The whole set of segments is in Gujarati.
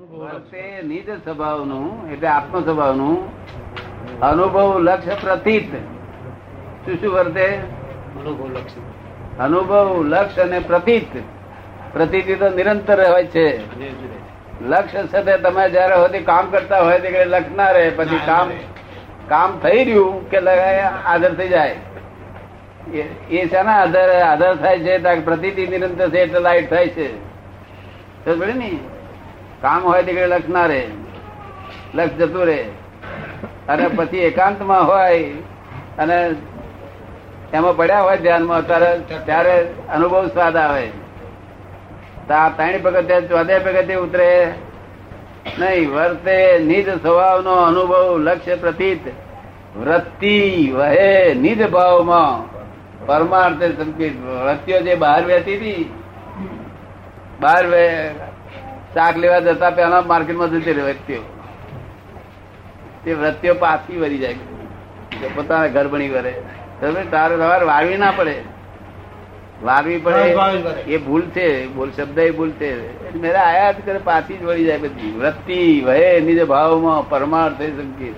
વર્તે નિજ સ્વભાવનું એટલે આત્મ સ્વભાવનું અનુભવ લક્ષ્ય પ્રતીત. શું શું વર્તે? અનુભવ લક્ષ્ય અને પ્રતીત. પ્રતીતિ તો નિરંતર હોય છે. લક્ષ્ય સાથે તમે જયારે સુધી કામ કરતા હોય તે લક્ષ ના રહે પછી કામ કામ થઈ રહ્યું કે આદર થઈ જાય? એ- શાના આધારે આધાર થાય છે તો પ્રતીતિ નિરંતર છે એટલે લાઈટ થાય છે. ને? કામ હોય તે લક્ષ ના રે. લક્ષ જતું રે. અને પછી એકાંતમાં હોય અને એમાં પડ્યા હોય ધ્યાનમાં, ત્યારે ત્યારે અનુભવ સ્વાદ આવે. ત્રણ પગથિયા, ચોથે પગથિયે ઉતરે. નહીં, વર્તે નિજ સ્વભાવનો અનુભવ લક્ષ્ય પ્રતીત. વૃત્તિ વહે નિજ ભાવમાં. પરમાર્થે સંકેત. વૃત્તિઓ જે બહાર વહેતી હતી, બહાર શાક લેવા જતા પેલા માર્કેટમાં જતી વ્યક્તિઓ. તે વૃત્તિઓ પાછી વરી જાય. પોતાના ઘર બની કરે તારે સવાર વાળવી ના પડે. વાળવી પડે એ ભૂલ છે. બોલ શબ્દ એ ભૂલ છે. મેરા આયા જ કરે પાછી જ વળી જાય બધી. વૃત્તિ વહે નિજ ભાવમાં પરમાર્થ સંકેત.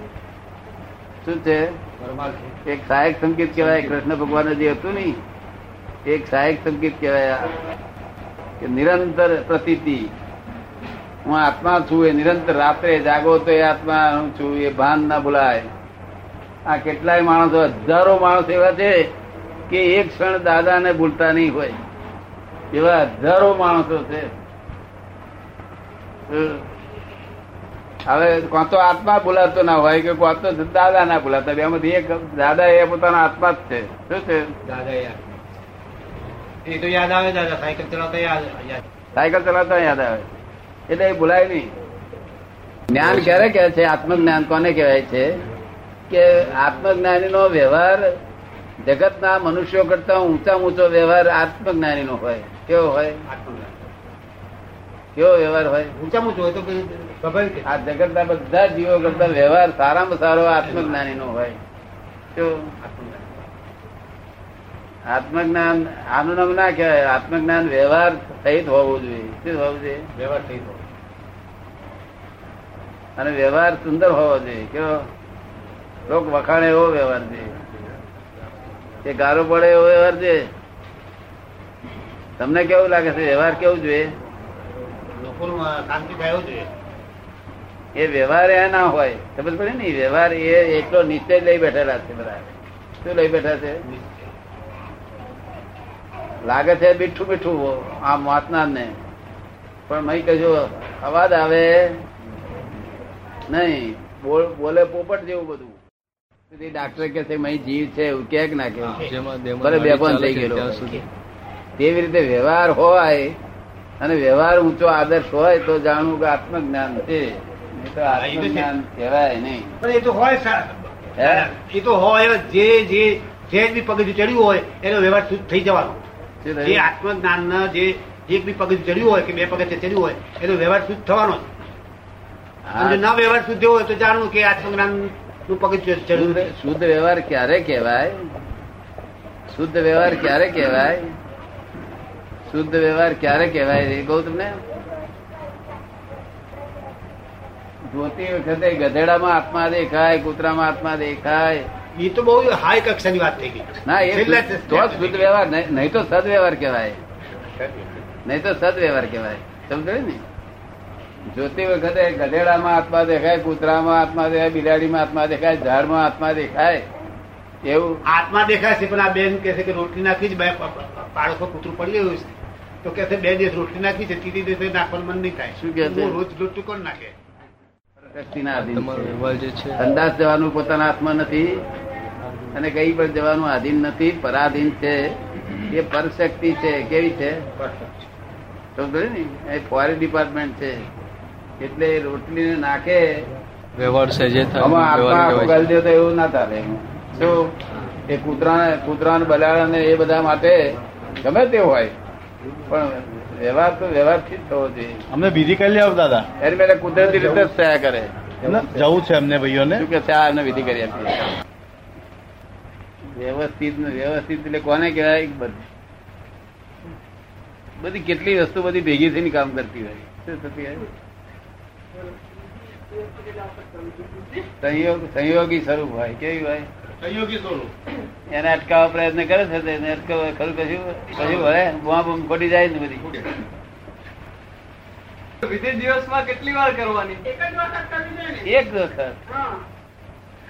શું છે? એક સહાયક સંકેત કહેવાય કૃષ્ણ ભગવાન જે હતું ને એક સહાયક સંકેત કહેવાય કે નિરંતર પ્રતીતિ. હું આત્મા છું એ નિરંતર રાત્રે જાગો તો એ આત્મા હું છું એ ભાન ના ભૂલાય. આ કેટલાય માણસો હજારો માણસ એવા છે કે એક ક્ષણ દાદાને ભૂલતા નહીં હોય. એવા હજારો માણસો છે. હવે કોણ તો આત્મા ભૂલાતો ના હોય કે કોણ તો દાદા ના ભૂલાતા બેમાંથી એક દાદા એ પોતાના આત્મા જ છે. શું છે? દાદા યાદ એ તો યાદ આવે દાદા સાયકલ ચલાવતા યાદ યાદ. સાયકલ ચલાવતા યાદ આવે. એટલે એ ભૂલાય નહીં. જ્ઞાન ક્યારે કહે છે? આત્મજ્ઞાન કોને કહેવાય છે? કે આત્મજ્ઞાની નો વ્યવહાર જગતના મનુષ્યો કરતા ઊંચા ઊંચો વ્યવહાર આત્મજ્ઞાની નો હોય. કેવો હોય? કેવો વ્યવહાર હોય? ઊંચામાં ઊંચો હોય તો સ્વાભાવિક આ જગતના બધા જીવો કરતા વ્યવહાર સારામાં સારો આત્મજ્ઞાની નો હોય. કેવો? આત્મજ્ઞાન. આનું નામ ના કહેવાય. આત્મજ્ઞાન વ્યવહાર સહિત હોવું જોઈએ. શું હોવું જોઈએ? વ્યવહાર થઈ ગયો અને વ્યવહાર સુંદર હોવો જોઈએ. કેવો? લોક વખાણે એવો વ્યવહાર છે. એ ગારો પડે એવો વ્યવહાર છે. તમને કેવું લાગે છે? વ્યવહાર કેવું જોઈએ? એ વ્યવહાર એ ના હોય. ખબર પડે ને? વ્યવહાર એ એટલો નિશ્ચય લઈ બેઠેલા છે બધા. શું લઈ બેઠા છે? લાગે છે મીઠું મીઠું આ વાંચનાર ને. પણ મય કહેજો અવાજ આવે. નહીં બોલ- બોલે પોપટ જેવું બધું. ડાક્ટર કે છે જીવ છે એવું કે ના કે જેમાં દેમાં ભલે બેભાન થઈ ગયેલો. તેવી રીતે વ્યવહાર હોય અને વ્યવહાર ઊંચો આદર્શ હોય તો જાણવું કે આત્મજ્ઞાન છે. તો આત્મજ્ઞાન કહેવાય નહીં. પણ એ તો હોય? એ તો હોય જે જે જે બી પગજ ચડ્યું હોય એનો વ્યવહાર શુદ્ધ થઈ જવાનો. જે આત્મજ્ઞાન જે એક બી પગજ ચડ્યું હોય કે બે પગજ ચડ્યું હોય એનો વ્યવહાર શુદ્ધ થવાનો. અને ના વ્યવહાર શુદ્ધ હોય તો જાણવું કે આત્મજ્ઞાનનું પગ શુદ્ધ વ્યવહાર ક્યારે કહેવાય? શુદ્ધ વ્યવહાર ક્યારે કહેવાય? શુદ્ધ વ્યવહાર ક્યારે કહેવાય એ કહું તમને? જોતી વખતે ગધેડામાં આત્મા દેખાય કૂતરામાં આત્મા દેખાય. એ તો બહુ હાઈ કક્ષાની વાત થઈ ગઈ. ના એ તો શુદ્ધ વ્યવહાર નહીં નહીં તો સદવ્યવહાર કહેવાય. નહીં તો સદવ્યવહાર કહેવાય. સમજો ને? જોતી વખતે ગધેડામાં આત્મા દેખાય કૂતરામાં આત્મા દેખાય બિલાડીમાં આત્મા દેખાય ઝાડમાં આત્મા દેખાય એવું. આત્મા દેખાય છે પણ આ બેન કે છે કે રોટલી નાખી જ બાળકો કૂતરું પડી ગયું છે. તો કે છે બે દિવસ રોટલી નાખી છે ત્રીજી દિવસે નાખવાનું મન નહીં થાય. શું કે છે? રોજ રોટલી કોણ નાખે? અંદાજ જવાનું પોતાના હાથમાં નથી અને કઈ પણ જવાનું આધીન નથી. પરાધીન છે. એ પરશક્તિ છે. કેવી છે ને? એ ફોરેન ડિપાર્ટમેન્ટ છે. એટલે રોટલી નાખે. વ્યવહાર છે જે થાય વ્યવહાર તો એવું ના ચાલે શું? એ કૂતરા કૂતરા બલાડા એ બધા માટે ગમે તે હોય. પણ વ્યવહાર તો વ્યવહારથી જ થવો જોઈએ. અમને બીજી કરી લેવા દાદા? એની મેળે કુદરતી રીતે જ થયા કરે. જવું છે અમને ભાઈઓને. શું કે ચા એમને વિધિ કરી આપીએ. વ્યવસ્થિત વ્યવસ્થિત એટલે કોને કહેવાય? બધી બધી કેટલી વસ્તુ બધી ભેગી થઈને કામ કરતી હોય. શું થતી હોય? સંયોગ સ્વરૂપ હોય. કેવી હોય? સંયોગી સ્વરૂપ. એને અટકાવવા પ્રયત્ન કરે છે એને અટકાવવા ખરું? કશું કશું હોય બુઆ બુમ ખોટી જાય ને બધી. વિધિ દિવસમાં કેટલી વાર કરવાની? એક વખત.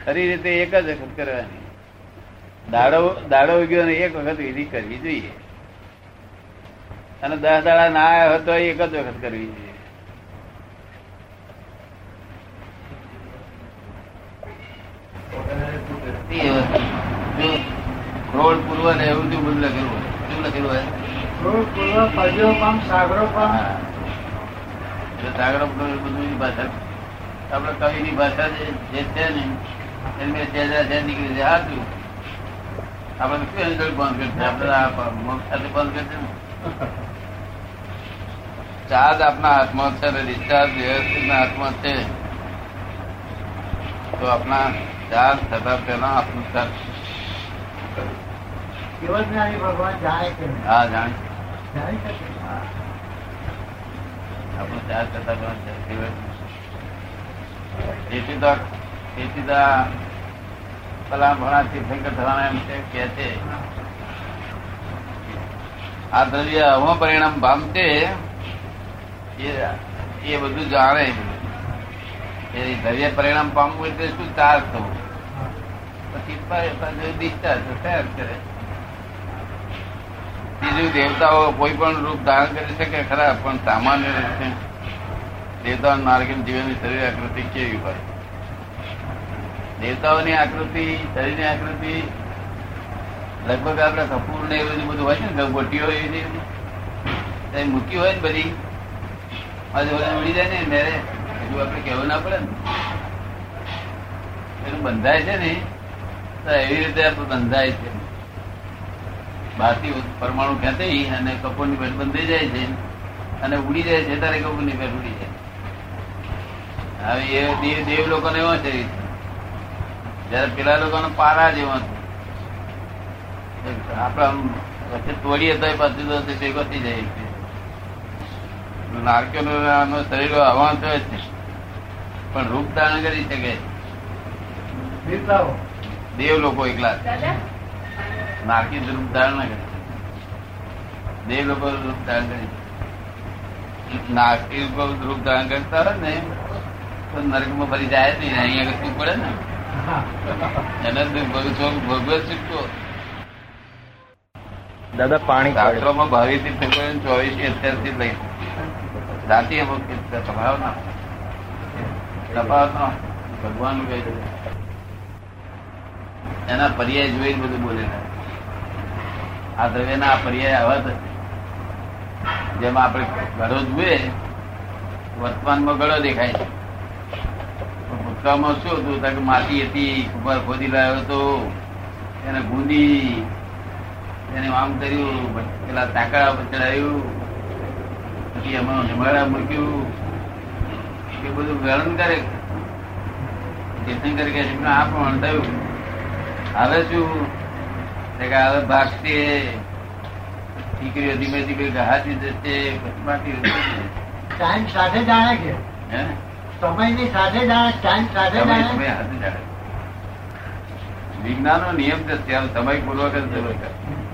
ખરી રીતે એક જ વખત કરવાની. દાડો દાડો ઉગ્યો ને એક વખત વિધિ કરવી જોઈએ. અને દસ દાડા ના આવ્યા હોય તો એક જ વખત કરવી જોઈએ એ વસ્તુ. જો ક્રોડ પૂર્વ ને એવું બધું લખેલું હોય શું લખેલું હોય સાગરો બધું ભાષા આપડે કવિ ની ભાષા જે જે છે ને એની સહેજા સહેજ નીકળી જાય હાચું આપડે શું? એની બંધ કરશે? આપડે આ મોક્ષ સાથે બંધ કરશે ચાર્જ આપના હાથમાં છે ડિસ્ચાર્જ વ્યવસ્થિત ના હાથમાં છે. તો આપણા ચાર્જ થતા ભગવાન જાણે હા જાણ. આપણું. તેથી તો તેથી તો પેલા ભણા તીર્થંકર થવાના એમ છે કે છે. આ દ્રવ્ય અવ પરિણામ પામશે એ એ બધું જાણે એ દ્રવ્ય પરિણામ પામવું એટલે શું ચાર્જ થવું? પછી ડિસ્ચાર્જ કરે? બીજું દેવતાઓ કોઈ પણ રૂપ ધારણ કરી શકે ખરા પણ સામાન્ય રીતે દેવતાઓ નારકીય જીવનની શરીર આકૃતિ કેવી હોય? દેવતાઓની આકૃતિ શરીરની આકૃતિ લગભગ આપડે કપૂર ને એવું બધું હોય છે ને ગોટીઓ એવી મૂકી હોય ને બધી? આજે ઉડી જાય ને મેરે હજુ આપણે કહેવું ના પડે ને. એનું બંધાય છે ને, તો એવી રીતે આપણે બંધાય છે. બહારથી પરમાણુ ખેંચાઈ અને કપૂરની ભેટ બંધાઈ જાય છે. અને ઉડી જાય છે, ત્યારે કપૂરની ભેટ ઉડી જાય. હવે એ દેવ દેવ લોકોને એવો છે. જયારે પેલા લોકોનો પારા જેવો છે. આપડે આમ વચ્ચે તોડીએ તો પાછું ભેગો થઈ જાય છે. નારકેલો શરીર હવા થયો છે. પણ રૂપ ધારણ કરી શકે. દેવ લોકો એકલા. નાકી રૂપ ધારણ ના કરે. દેવ લોકો રૂપ ધારણ કરી નાકી લોકો રૂપ ધારણ કરતા હોય ને તો નરકમાં ફરી જાય જ નહીં. અહીંયા સુખ શું પડે ને. એને ભગવત શીખતો દાદા પાણી શાસ્ત્રોમાં ભાવી તીર્થંકર ચોવીસ અત્યારથી લઈ. જાતિ સ્વભાવ ના તફાવત ભગવાન એના પર્યાય જોઈને બધું બોલે આ દ્રવ્યના આ પર્યાય આવા જેમ આપણે ઘડો જુએ, વર્તમાનમાં ઘડો દેખાય છે. ભૂતકાળમાં શું હતું? કે માટી હતી ઉપર ખોદી લાવ્યો હતો, એને ગુંદી, એને આમ કર્યું, પેલા તાકડા ચડાયું પછી એમાં નિમાડા મૂક્યું. એ બધું વર્ણન કરે. તીર્થંકર કે આ પણ થયું હવે શું? કે હવે ભાગશે. દીકરીઓ ધીમે ધીમે ગહાતી જશે ટાઈમ સાથે જાણે કે હે? સમયની સાથે જાણે ટાઈમ સાથે જાણે. સમય સાથે જાણે. વિજ્ઞાનનો નિયમ છે સમય પૂર્વક જ જરૂર છે